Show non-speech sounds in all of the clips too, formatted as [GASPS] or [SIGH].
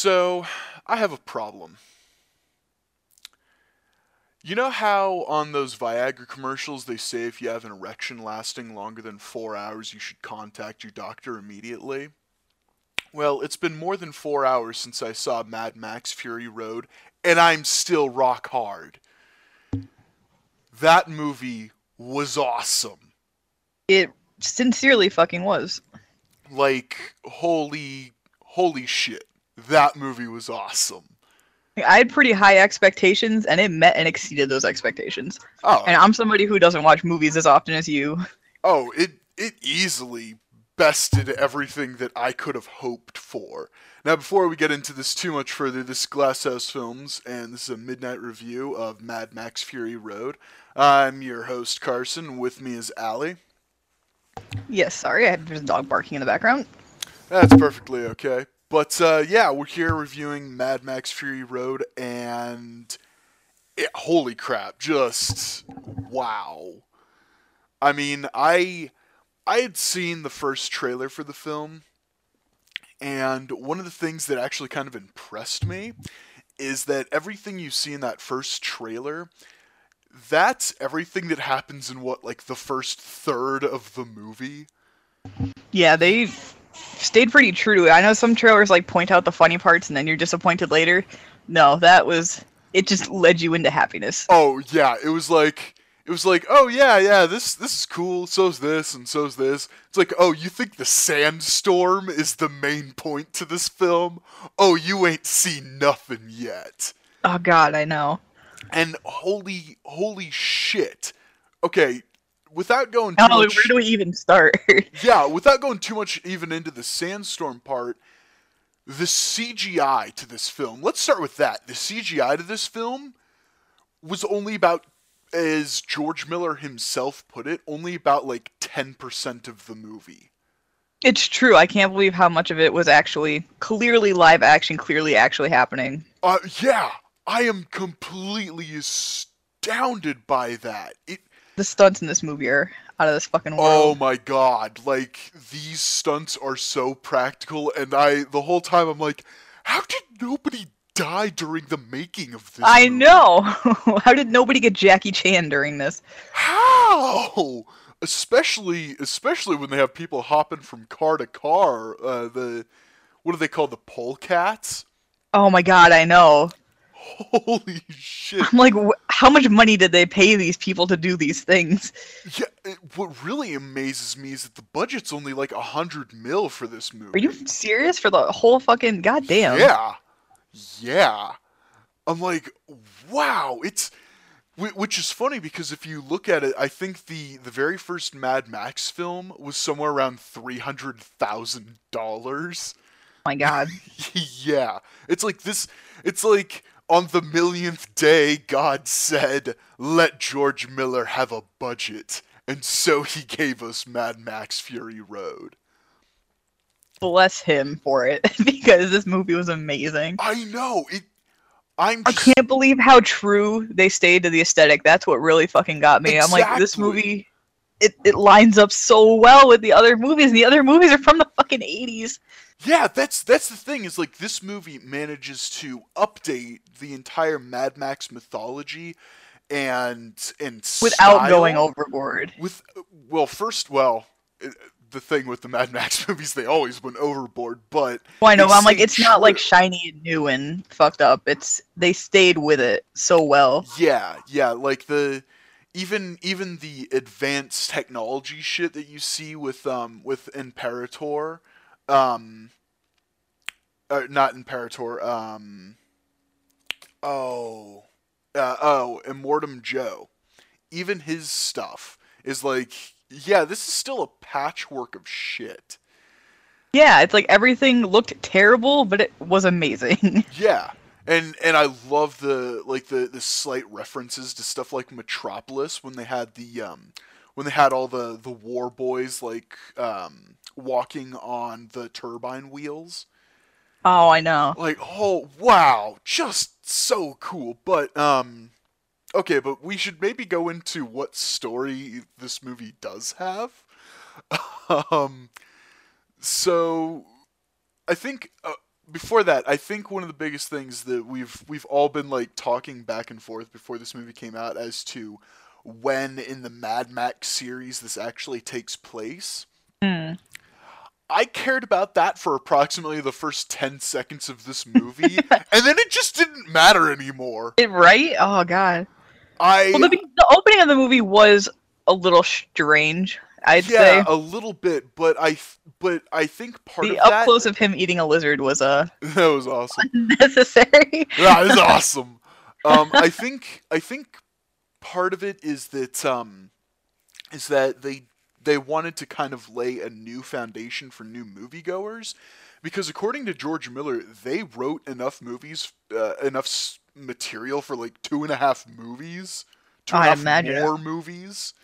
So, I have a problem. You know how on those Viagra commercials they say if you have an erection lasting longer than four hours, you should contact your doctor immediately? Well, it's been more than four hours since I saw Mad Max Fury Road, and I'm still rock hard. That movie was awesome. It sincerely fucking was. Like, holy, holy shit. That movie was awesome. I had pretty high expectations, and it met and exceeded those expectations. Oh, And I'm somebody who doesn't watch movies as often as you. Oh, it it easily bested everything that I could have hoped for. Now, before we get into this too much further, this is Glasshouse Films, and this is a midnight review of Mad Max Fury Road. I'm your host Carson. With me is Alli. Yes, sorry, I had, there's a dog barking in the background. That's perfectly okay. But uh, yeah, we're here reviewing Mad Max Fury Road, and it, holy crap, just wow. I mean, I I had seen the first trailer for the film, and one of the things that actually kind of impressed me is that everything you see in that first trailer that's everything that happens in what like the first third of the movie Yeah, they stayed pretty true to it. I know some trailers like point out the funny parts and then you're disappointed later. No, that was it just led you into happiness. Oh yeah, it was like it was like, oh yeah, yeah, this this is cool. So's this and so's this. It's like, oh, you think the sandstorm is the main point to this film? Oh, you ain't seen nothing yet. Oh god, I know. And holy holy shit. Okay, without going too Oh, where do we even start? [LAUGHS] Yeah, without going too much even into the sandstorm part, the CGI to this film, let's start with that. The CGI to this film was only about, as George Miller himself put it, only about like 10% of the movie. it's true. I can't believe how much of it was actually clearly live action, clearly actually happening. Uh, yeah, I am completely astounded by that. It, The stunts in this movie are out of this fucking world. Oh my god, like these stunts are so practical and I the whole time I'm like, how did nobody die during the making of this? I movie? know. [LAUGHS] how did nobody get Jackie Chan during this? How? Especially especially when they have people hopping from car to car, uh the what do they call the polecats? Oh my god, I know. [LAUGHS] Holy shit. I'm like, wh- how much money did they pay these people to do these things? Yeah, it, what really amazes me is that the budget's only like a hundred mil for this movie. Are you serious for the whole fucking goddamn? Yeah. Yeah. I'm like, wow, it's which is funny because if you look at it, I think the the very first Mad Max film was somewhere around three hundred thousand dollars. Oh my god. [LAUGHS] yeah, it's like this. It's like on the millionth day, God said, "Let George Miller have a budget," and so he gave us Mad Max Fury Road. Bless him for it [LAUGHS] because this movie was amazing. I know it. I'm. I can't believe how true they stayed to the aesthetic. That's what really fucking got me. I'm like, this movie, it, it lines up so well with the other movies, and the other movies are from the fucking 80s. Yeah, that's that's the thing is like this movie manages to update the entire Mad Max mythology and and Without style going overboard. with well first well uh, the thing with the Mad Max [LAUGHS] movies they always went overboard but Well, I know. I'm like, it's not like shiny and new and fucked up. It's they stayed with it so well. yeah yeah like the even even the advanced technology shit that you see with um with Imperator um uh, not Imperator um oh uh, oh Immortan Joe even his stuff is like yeah this is still a patchwork of shit Yeah, it's like everything looked terrible, but it was amazing. [LAUGHS] Yeah. And and I love the like the the slight references to stuff like Metropolis when they had the um when they had all the the war boys like um walking on the turbine wheels. oh, I know. Like, oh wow, just so cool. But um okay, but we should maybe go into what story this movie does have. [LAUGHS] um so I think uh, before that, I think one of the biggest things that we've we've all been like talking back and forth before this movie came out as to when in the Mad Max series this actually takes place. Hmm. I cared about that for approximately the first 10 seconds of this movie, [LAUGHS] and then it just didn't matter anymore. It, right? Oh god. I Well, the, the opening of the movie was a little strange. I'd yeah, say a little bit, but I but I think part of the of up that close of him eating a lizard was uh [LAUGHS] that was awesome. [LAUGHS] necessary. [LAUGHS] that is awesome. Um, I think I think part of it is that um, is that they they wanted to kind of lay a new foundation for new moviegoers, because according to George Miller, they wrote enough movies, uh, enough s- material for like two and a half movies, two and a I half imagine more movies.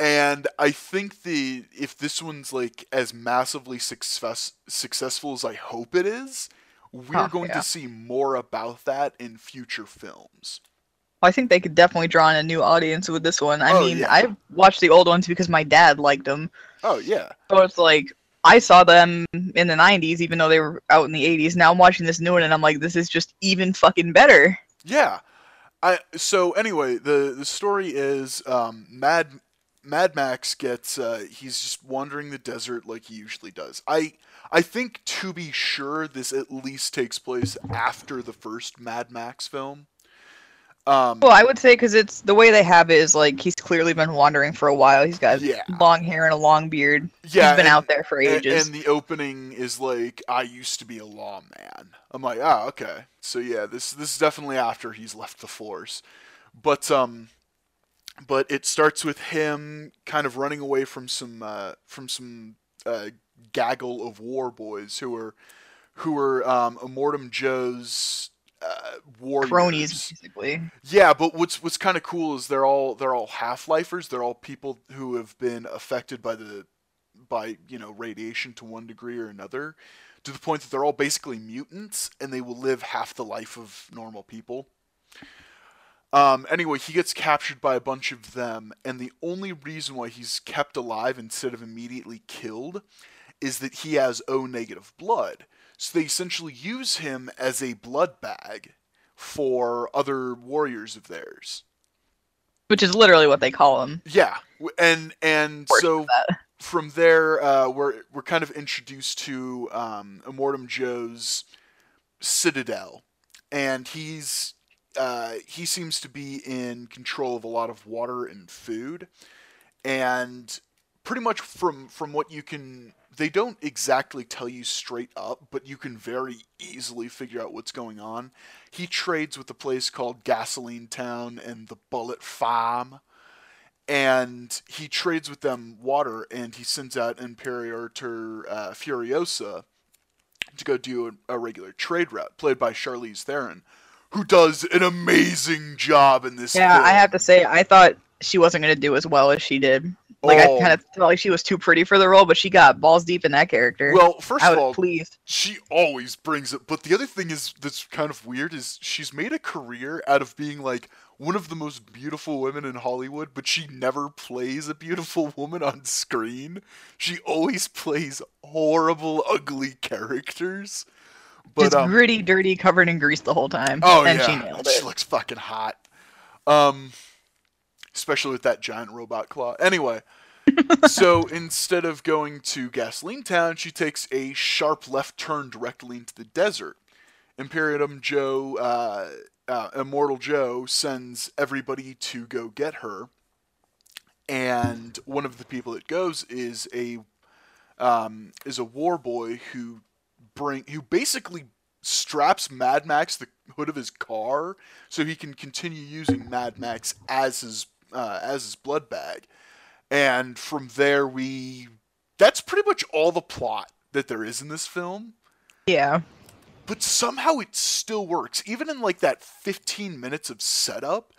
And I think the if this one's like as massively success successful as I hope it is, we're Oh, going yeah. to see more about that in future films. I think they could definitely draw in a new audience with this one. I Oh, mean, yeah. I watched the old ones because my dad liked them. Oh yeah, So it's like I saw them in the 90s, even though they were out in the 80s. Now I'm watching this new one, and I'm like, this is just even fucking better. yeah. I so anyway, the the story is um, Mad Mad Max gets uh, he's just wandering the desert like he usually does. I I think to be sure this at least takes place after the first Mad Max film. Um, Well, I would say because it's the way they have it is like he's clearly been wandering for a while. He's got Yeah. long hair and a long beard. yeah, he's been and- out there for ages. and the opening is like, I used to be a lawman. I'm like, ah, okay. So yeah, this this is definitely after he's left the force. But um but it starts with him kind of running away from some uh from some uh gaggle of war boys who are who are um Immortan Joe's uh warriors. Cronies, basically. Yeah, but what's what's kind of cool is they're all they're all half-lifers. They're all people who have been affected by the by, you know, radiation to one degree or another to the point that they're all basically mutants and they will live half the life of normal people. Um, anyway, he gets captured by a bunch of them, and the only reason why he's kept alive instead of immediately killed is that he has O negative blood. So they essentially use him as a blood bag for other warriors of theirs. Which is literally what they call him. Yeah, and and so from there, uh, we're we're kind of introduced to um, Immortan Joe's citadel, and he's uh, he seems to be in control of a lot of water and food, and pretty much from from what you can, they don't exactly tell you straight up, but you can very easily figure out what's going on. He trades with a place called Gasoline Town and the Bullet Farm. And he trades with them water, and he sends out Imperator uh, Furiosa to go do a, a regular trade route, played by Charlize Theron, who does an amazing job in this. Yeah, film. I have to say, I thought she wasn't going to do as well as she did. Like, Oh. I kind of felt like she was too pretty for the role, but she got balls deep in that character. Well, first of all, pleased. she always brings it. But the other thing is that's kind of weird is she's made a career out of being like one of the most beautiful women in Hollywood, but she never plays a beautiful [LAUGHS] woman on screen. She always plays horrible, ugly characters. But Just um, gritty, dirty, covered in grease the whole time. oh and yeah, she nailed she it. looks fucking hot. Um, especially with that giant robot claw. Anyway, [LAUGHS] so instead of going to Gasoline Town, she takes a sharp left turn directly into the desert. Imperium Joe, uh, uh, Immortan Joe, sends everybody to go get her, and one of the people that goes is a um, is a war boy who bring who basically straps Mad Max the hood of his car so he can continue using Mad Max as his uh, as his blood bag. And from there we that's pretty much all the plot that there is in this film. Yeah. But somehow it still works. Even in like that 15 minutes of setup,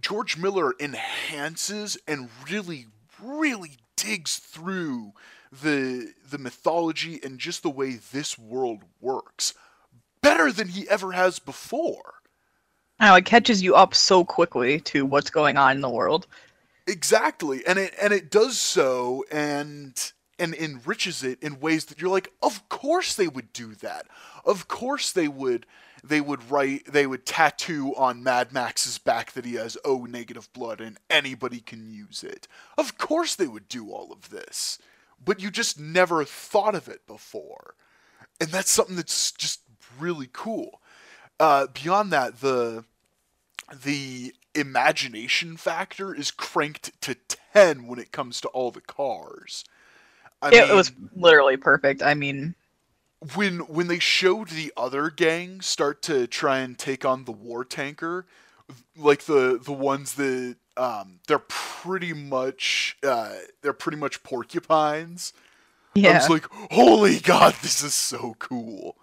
George Miller enhances and really really digs through the the mythology and just the way this world works better than he ever has before. Know, it catches you up so quickly to what's going on in the world. Exactly. And it and it does so and and enriches it in ways that you're like, of course they would do that. Of course they would they would write they would tattoo on Mad Max's back that he has O negative blood and anybody can use it. Of course they would do all of this. But you just never thought of it before. And that's something that's just really cool. Uh, beyond that, the the imagination factor is cranked to 10 when it comes to all the cars. I it mean, was literally perfect. I mean, when when they showed the other gang start to try and take on the war tanker, like the the ones that um, they're pretty much uh, they're pretty much porcupines. Yeah. I was like, holy god, this is so cool.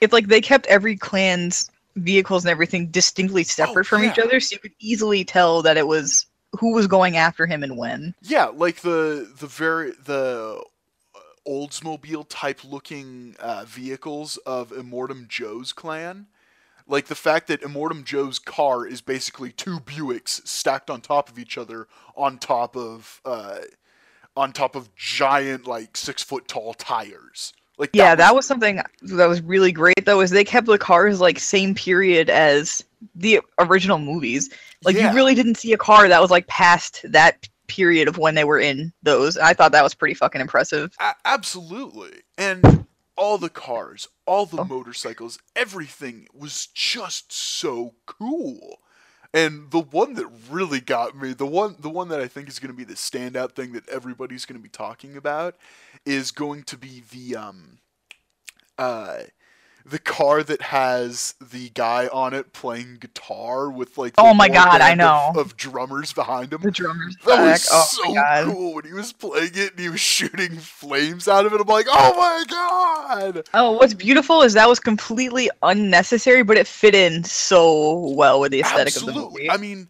It's like they kept every clan's vehicles and everything distinctly separate oh, from yeah. each other, so you could easily tell that it was who was going after him and when. Yeah, like the the very the Oldsmobile type looking uh, vehicles of Immortan Joe's clan. Like the fact that Immortan Joe's car is basically two Buicks stacked on top of each other on top of uh, on top of giant like six foot tall tires. Like yeah, that was... that was something that was really great though. Is they kept the cars like same period as the original movies. Like yeah. you really didn't see a car that was like past that period of when they were in those. I thought that was pretty fucking impressive. A- absolutely. And all the cars, all the oh. motorcycles, everything was just so cool. And the one that really got me, the one the one that I think is going to be the standout thing that everybody's going to be talking about is going to be the um uh the car that has the guy on it playing guitar with like oh my god i know. of, of, drummers behind him. The drummers that back. was oh so cool when he was playing it and he was shooting flames out of it. I'm like oh my god! Oh what's beautiful is that was completely unnecessary but it fit in so well with the aesthetic Absolutely. of the movie. I mean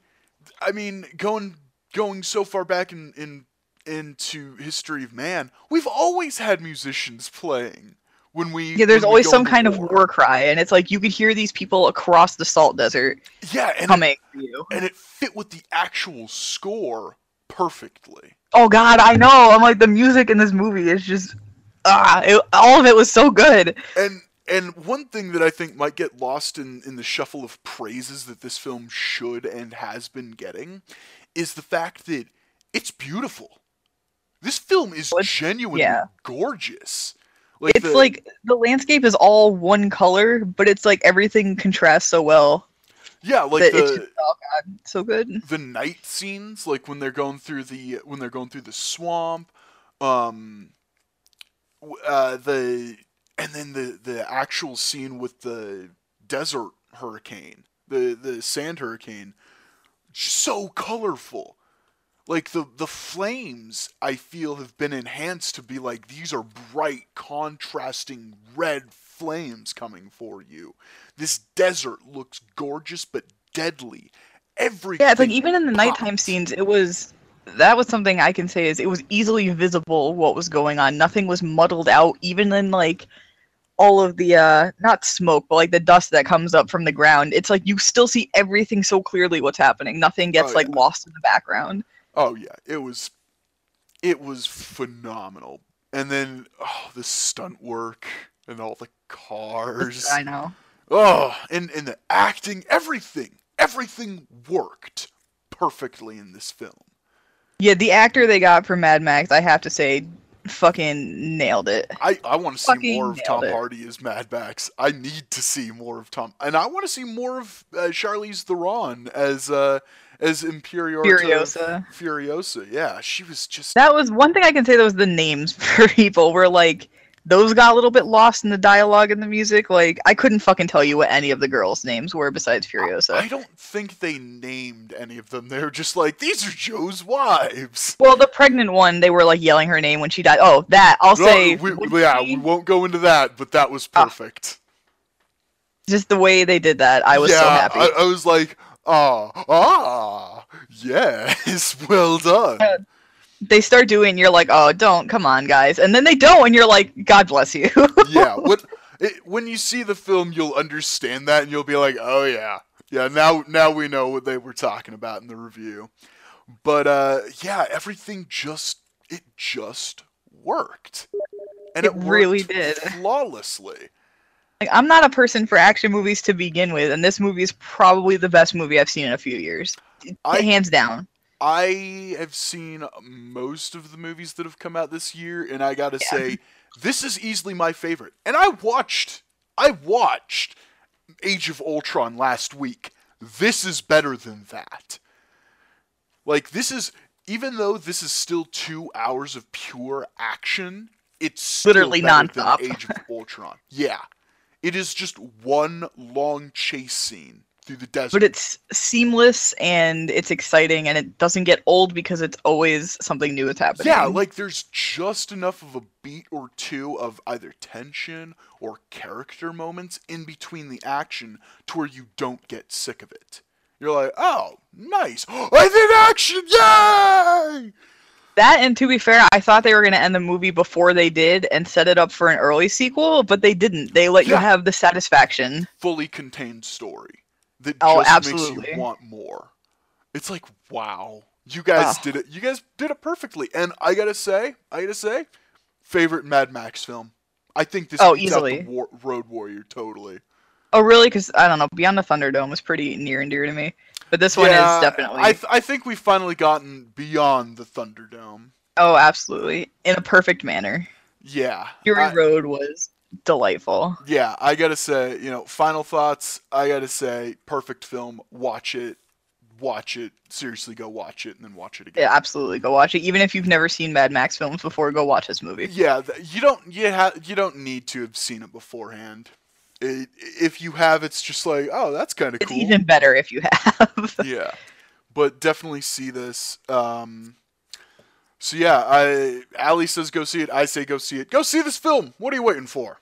i mean going going so far back in in into history of man we've always had musicians playing when we yeah there's always some kind war. of war cry and it's like you could hear these people across the salt desert yeah and coming it, you. and it fit with the actual score perfectly oh god i know i'm like the music in this movie is just ah it, all of it was so good and and one thing that i think might get lost in in the shuffle of praises that this film should and has been getting is the fact that it's beautiful this film is genuinely yeah. gorgeous like it's the, like the landscape is all one color, but it's like everything contrasts so well. Yeah, like the, just, oh god, so good. The night scenes, like when they're going through the when they're going through the swamp, um, uh, the and then the the actual scene with the desert hurricane, the the sand hurricane, so colorful like the the flames I feel have been enhanced to be like these are bright contrasting red flames coming for you. This desert looks gorgeous but deadly. Everything Yeah, it's like even in the pops. nighttime scenes it was that was something I can say is it was easily visible what was going on. Nothing was muddled out even in like all of the uh not smoke but like the dust that comes up from the ground it's like you still see everything so clearly what's happening nothing gets oh, like lost in the background Oh yeah, it was it was phenomenal. And then oh, the stunt work and all the cars. [LAUGHS] I know. Oh, and and the acting, everything, everything worked perfectly in this film. Yeah, the actor they got for Mad Max, I have to say, fucking nailed it. I, I want to see fucking more of Tom it. Hardy as Mad Max. I need to see more of Tom, and I want to see more of uh, Charlize Theron as uh, as Imperior Furiosa. Furiosa, yeah, she was just. That was one thing I can say. That was the names [LAUGHS] for people were like those got a little bit lost in the dialogue and the music. Like I couldn't fucking tell you what any of the girls' names were besides Furiosa. I don't think they named any of them. They're just like these are Joe's wives. Well, the pregnant one, they were like yelling her name when she died. Oh, that I'll no, say. We, yeah, we won't go into that, but that was ah. perfect. just the way they did that, I was yeah, so happy. I, I was like, ah, ah, yes, [LAUGHS] well done. They start doing, you're like, oh, don't, come on, guys, and then they don't, and you're like, God bless you. [LAUGHS] yeah, what, it, when you see the film, you'll understand that, and you'll be like, oh yeah, yeah. Now, now we know what they were talking about in the review. But uh, yeah, everything just it just worked, and It it, really did. flawlessly. Like I'm not a person for action movies to begin with, and this movie is probably the best movie I've seen in a few years, I- hands down. I have seen most of the movies that have come out this year, and I gotta Yeah. say, this is easily my favorite. And I watched, I watched Age of Ultron last week. This is better than that. Like this is, even though this is still two hours of pure action, it's still Literally than Age of Ultron. Yeah, it is just one long chase scene through the desert. But it's seamless and it's exciting, and it doesn't get old because it's always something new that's happening. Yeah, like there's just enough of a beat or two of either tension or character moments in between the action to where you don't get sick of it. You're like, oh, nice. [GASPS] I did action, yay! That, and to be fair, I thought they were going to end the movie before they did and set it up for an early sequel, but they didn't. They let you have the satisfaction. Fully contained story that Oh, just makes you want more. It's like, wow. You guys Oh. did it. You guys did it perfectly. And I gotta say, I gotta say, favorite Mad Max film. I think this Oh, beats out the easily. War- Road Warrior totally. Oh, really? Because I don't know. Beyond the Thunderdome was pretty near and dear to me, but this one Yeah, is definitely. I, th- I think we've finally gotten beyond the Thunderdome. oh, absolutely, in a perfect manner. Yeah. Fury I- Road was delightful. yeah, I gotta say, you know, final thoughts. I gotta say, perfect film. Watch it. Watch it. Seriously, go watch it and then watch it again. Yeah, absolutely. Go watch it. Even if you've never seen Mad Max films before, go watch this movie. Yeah, th- you don't you ha- you don't need to have seen it beforehand. It, if you have, it's just like, oh, that's kind of It's cool. even better if you have. [LAUGHS] yeah, but definitely see this. Um, so yeah, I Alli says go see it. I say go see it. Go see this film. What are you waiting for?